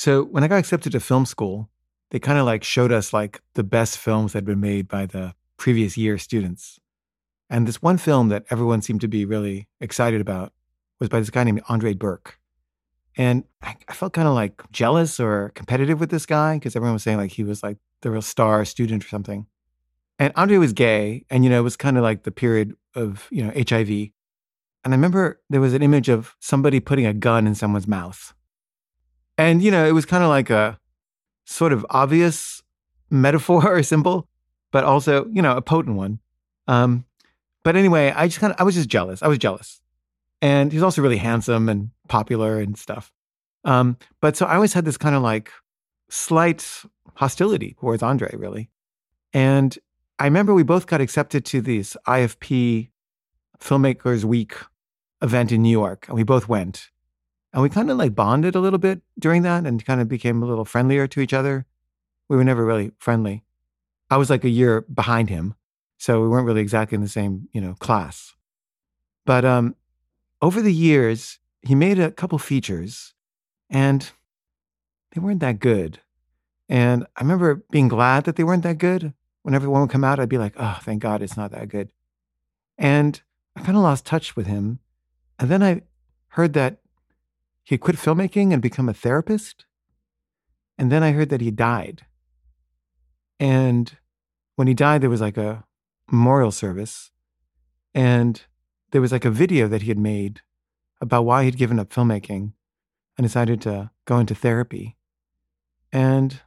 So when I got accepted to film school, they kind of like showed us like the best films that had been made by the previous year students. And this one film that everyone seemed to be really excited about was by this guy named Andre Burke. And I, I felt kind of like jealous or competitive with this guy because everyone was saying like he was like the real star student or something. And Andre was gay, and you know, it was kind of like the period of, you know, HIV. And I remember there was an image of somebody putting a gun in someone's mouth. And, you know, it was kind of like a sort of obvious metaphor or symbol, but also, you know, a potent one. Um, but anyway, I just kind of, I was just jealous. I was jealous. And he's also really handsome and popular and stuff. Um, but so I always had this kind of like slight hostility towards Andre, really. And I remember we both got accepted to this IFP Filmmakers Week event in New York, and we both went. And we kind of like bonded a little bit during that and kind of became a little friendlier to each other. We were never really friendly. I was like a year behind him. So we weren't really exactly in the same, you know, class. But um, over the years, he made a couple features and they weren't that good. And I remember being glad that they weren't that good. Whenever one would come out, I'd be like, oh, thank God it's not that good. And I kind of lost touch with him. And then I heard that he quit filmmaking and become a therapist. And then I heard that he died. And when he died, there was like a memorial service. And there was like a video that he had made about why he'd given up filmmaking and decided to go into therapy. And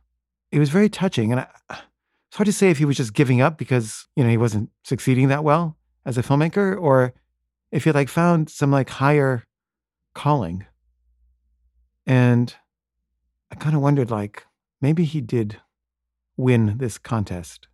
it was very touching. And I, it's hard to say if he was just giving up because, you know, he wasn't succeeding that well as a filmmaker or if he like found some like higher calling. And I kind of wondered like maybe he did win this contest